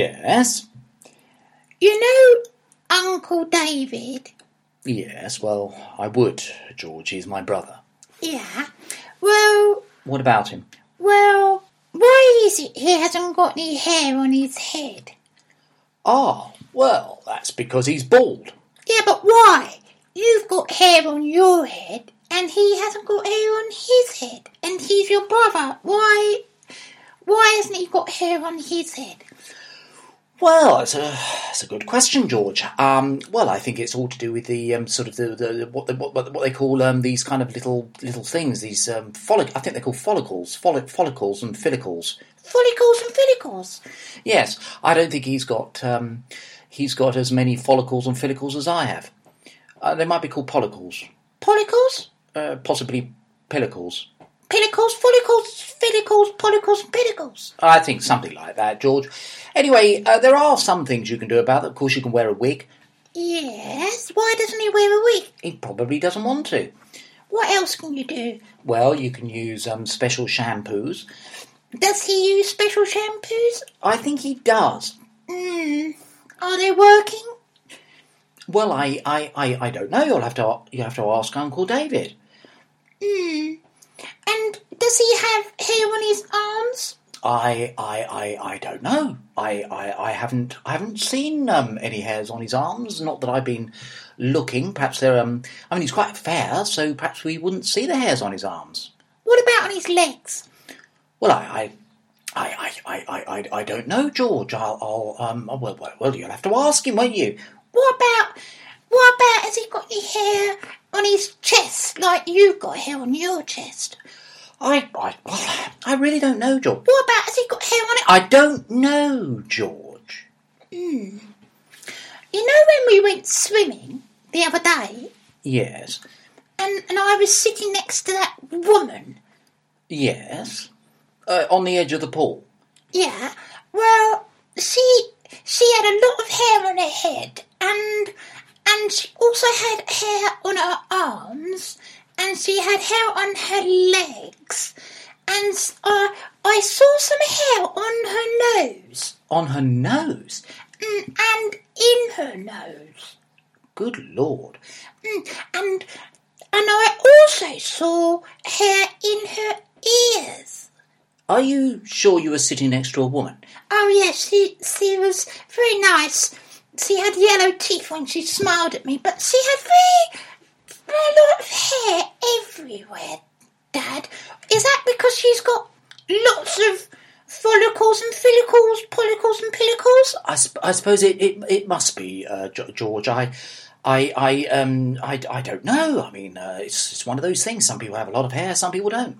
Yes. You know Uncle David? Yes, well, I would, George. He's my brother. Yeah. Well, What about him? well, why is it he hasn't got any hair on his head? Ah, well, that's because he's bald. Yeah, but why? You've got hair on your head, and he hasn't got hair on his head, and he's your brother. Why? Why hasn't he got hair on his head? Well, it's a, it's a good question, George. Um, well, I think it's all to do with the um, sort of the, the what, the, what what they call um, these kind of little little things. These um, follic- I think they're called follicles, follic- follicles and follicles. Follicles and follicles. Yes, I don't think he's got um, he's got as many follicles and follicles as I have. Uh, they might be called pollicles, Pollicles? uh, possibly pellicles. Pellicles, follicles, follicles, pollicles, and pellicles. I think something like that, George. Anyway, uh, there are some things you can do about it. Of course, you can wear a wig. Yes, why doesn't he wear a wig? He probably doesn't want to. What else can you do? Well, you can use um, special shampoos. Does he use special shampoos? I think he does. Hmm. Are they working? Well, I, I, I, I don't know. You'll have to you have to ask Uncle David. Hmm. And does he have hair on his arms? I, I, I, I don't know. I, I, I haven't I haven't seen um, any hairs on his arms. Not that I've been looking. Perhaps they're um. I mean, he's quite fair, so perhaps we wouldn't see the hairs on his arms. What about on his legs? Well, I, I, I, I, I, I, I don't know, George. I'll, I'll um. Well, well, well, you'll have to ask him, won't you? What about what about has he got any hair on his chest like you've got hair on your chest? I, I, I really don't know, George. What about has he got hair on it? I don't know, George. You know when we went swimming the other day Yes, and, and I was sitting next to that woman? yes. Uh, on the edge of the pool. Yeah. Well, she she had a lot of hair on her head and and she also had hair on her arms and she had hair on her legs and uh, I saw some hair on her nose On her nose. mm, and in her nose Good Lord. Mm, and and I also saw hair in her ears. Are you sure you were sitting next to a woman? Oh yes, she she was very nice. She had yellow teeth when she smiled at me, but she had very, very lot of hair everywhere. Dad, is that because she's got lots of follicles and follicles, pollicles and pellicles? I, sp- I suppose it, it, it must be, uh, George. I, I, I, um, I, I don't know. I mean, uh, it's, it's one of those things. Some people have a lot of hair, some people don't.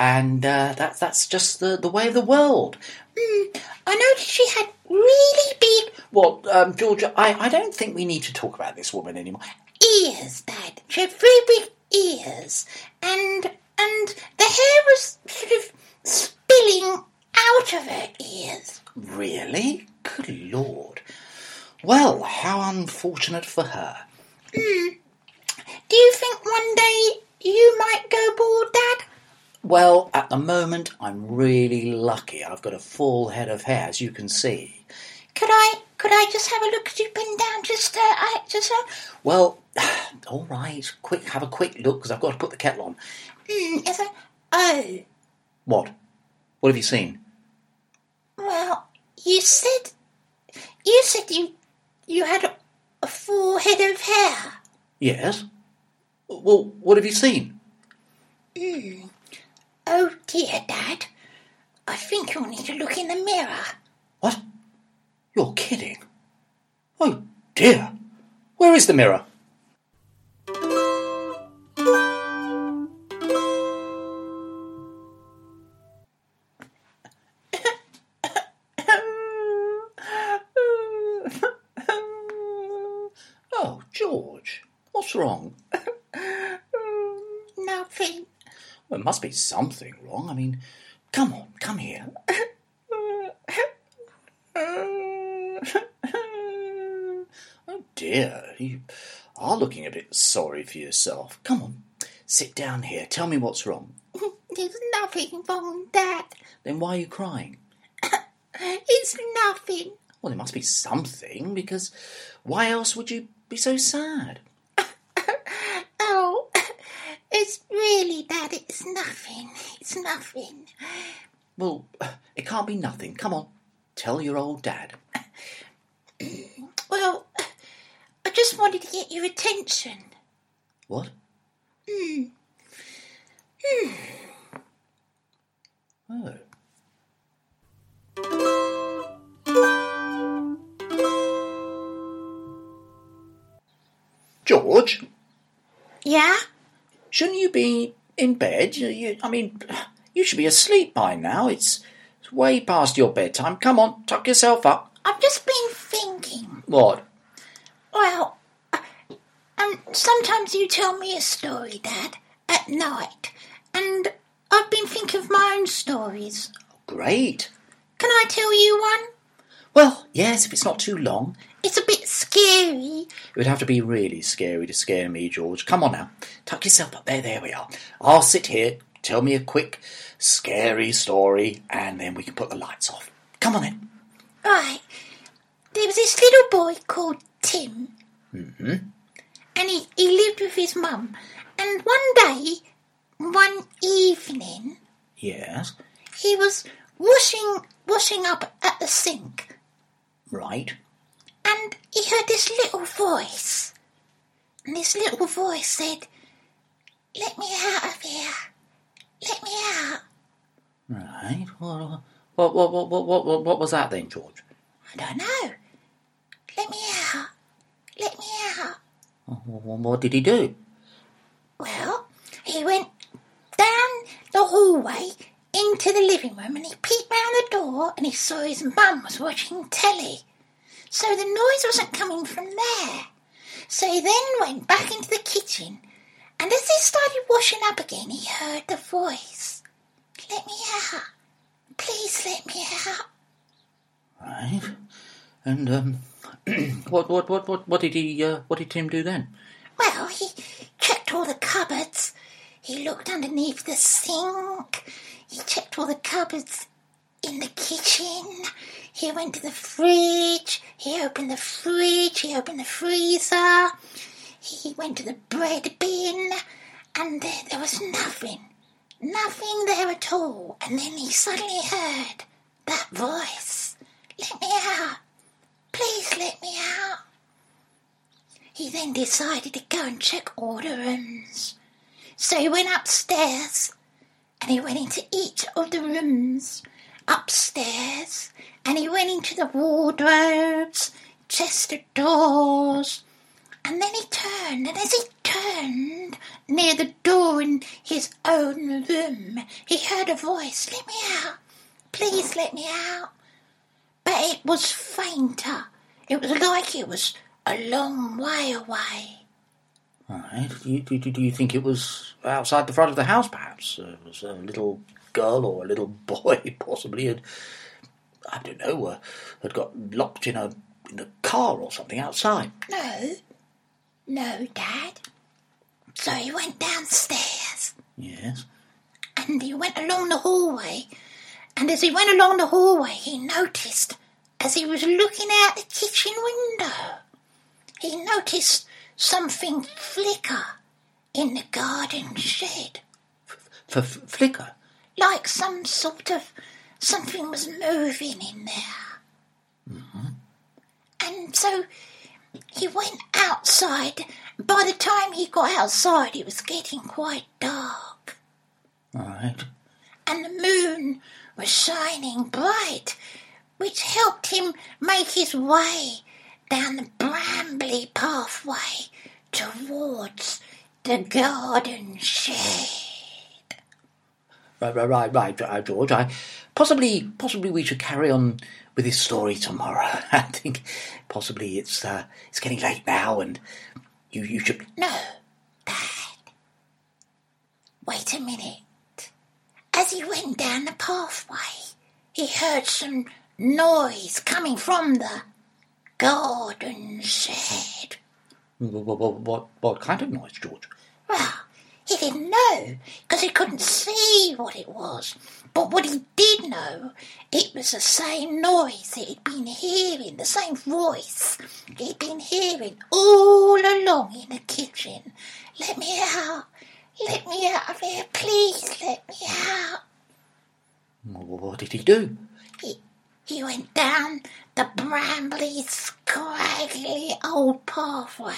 And uh, that's that's just the, the way of the world. I noticed she had really big Well, um, George, I, I don't think we need to talk about this woman anymore. Ears, Dad. She had very big ears, and and the hair was sort of spilling out of her ears. Really? Good Lord. Well, how unfortunate for her. Hmm. Do you think one day you might go bald, Dad? Well, at the moment, I'm really lucky. I've got a full head of hair, as you can see. Could I could I just have a look at you been down just uh, I just uh, Well, all right. Quick, have a quick look because I've got to put the kettle on. mm, is it? Oh, What? What have you seen? well, you said you said you you had a, a full head of hair. Yes. Well, what have you seen? Oh dear, Dad. I think you'll need to look in the mirror. What? You're kidding. Oh dear. Where is the mirror? Oh, George, what's wrong? Nothing. There must be something wrong. I mean, come on, come here. Oh dear, you are looking a bit sorry for yourself. Come on, sit down here. Tell me what's wrong. There's nothing wrong, Dad. Then why are you crying? It's nothing. Well, there must be something, because why else would you be so sad? Oh, it's really, Dad, it's nothing. It's nothing. Well, it can't be nothing. Come on, tell your old dad. Well, I just wanted to get your attention. What? Hmm. Hmm. Oh. George, Yeah? shouldn't you be in bed? You, I mean, you should be asleep by now. It's, it's way past your bedtime. Come on, tuck yourself up. I've just been thinking. What? Well, uh, um, sometimes you tell me a story, Dad, at night, and I've been thinking of my own stories. Great. Can I tell you one? Well, yes, if it's not too long. It's a bit scary. It would have to be really scary to scare me, George. Come on now. Tuck yourself up. There, there we are. I'll sit here. Tell me a quick, scary story, and then we can put the lights off. Come on in. Right. There was this little boy called Tim. Mm-hmm. And he, he lived with his mum. And one day, one evening, Yes. he was washing washing up at the sink. Right. And he heard this little voice. And this little voice said, Let me out of here. Let me out. Right. What, what, what, what, what, what, what was that then, George? I don't know. Let me out. Let me out. What, what did he do? Well, he went down the hallway into the living room and he peeped round the door and he saw his mum was watching telly. So the noise wasn't coming from there. So he then went back into the kitchen and as he started washing up again, he heard the voice. Let me out. Please let me out. Right. And um, what, what, what, what, what did he, uh, what did Tim do then? Well, he checked all the cupboards. He looked underneath the sink. He checked all the cupboards in the kitchen. He went to the fridge. He opened the fridge. He opened the freezer. He went to the bread bin. And there, there was nothing. Nothing there at all. And then he suddenly heard that voice. Let me out. Please let me out. He then decided to go and check all the rooms. So he went upstairs and he went into each of the rooms upstairs and he went into the wardrobes, chest of drawers, and then he turned and as he turned near the door in his own room, he heard a voice, Let me out, please let me out. But it was fainter. It was like it was a long way away. Right. Do you, do, do you think it was outside the front of the house, perhaps? Uh, it was a little girl or a little boy, possibly, had, I don't know, uh, had got locked in a, in a car or something outside. No, no, Dad. So he went downstairs Yes. and he went along the hallway. And as he went along the hallway, he noticed, as he was looking out the kitchen window, he noticed something flicker in the garden shed. For f- flicker. like some sort of something was moving in there. Mm-hmm. And so he went outside. By the time he got outside, it was getting quite dark, Right. and the moon was shining bright, which helped him make his way down the brambly pathway towards the garden shed. Right, right, right, right, uh, George. I possibly, possibly we should carry on with this story tomorrow. I think possibly it's uh, it's getting late now, and you you should. No, Dad. Wait a minute. As he went down the pathway, he heard some noise coming from the garden shed. What, what, what, what kind of noise, George? Well, He didn't know because he couldn't see what it was. But what he did know, it was the same noise that he'd been hearing, the same voice he'd been hearing all along in the kitchen. Let me out. Let me out of here, please. Let me out. What did he do? He, he went down the brambly, scraggly old pathway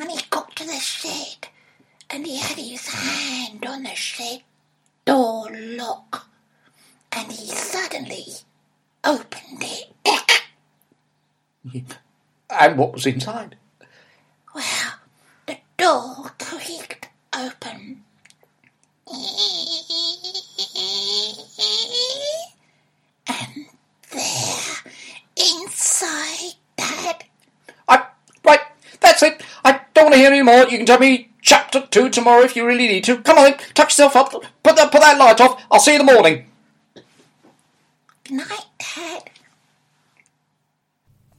and he got to the shed and he had his hand on the shed door lock and he suddenly opened it. And what was inside? Well, the door creaked open. And there, inside that I right. That's it. I don't want to hear any You can tell me chapter two tomorrow if you really need to. Come on, tuck yourself up. Put that put that light off. I'll see you in the morning. Good night,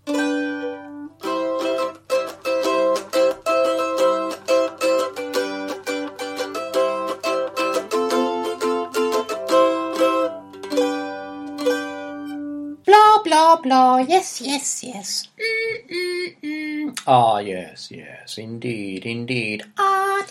Dad. blah blah. Yes, yes, yes. Ah, yes, yes, indeed, indeed. Ah.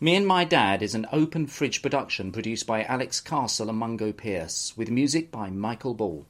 Me and My Dad is an open fridge production produced by Alex Castle and Mungo Pierce, with music by Michael Ball.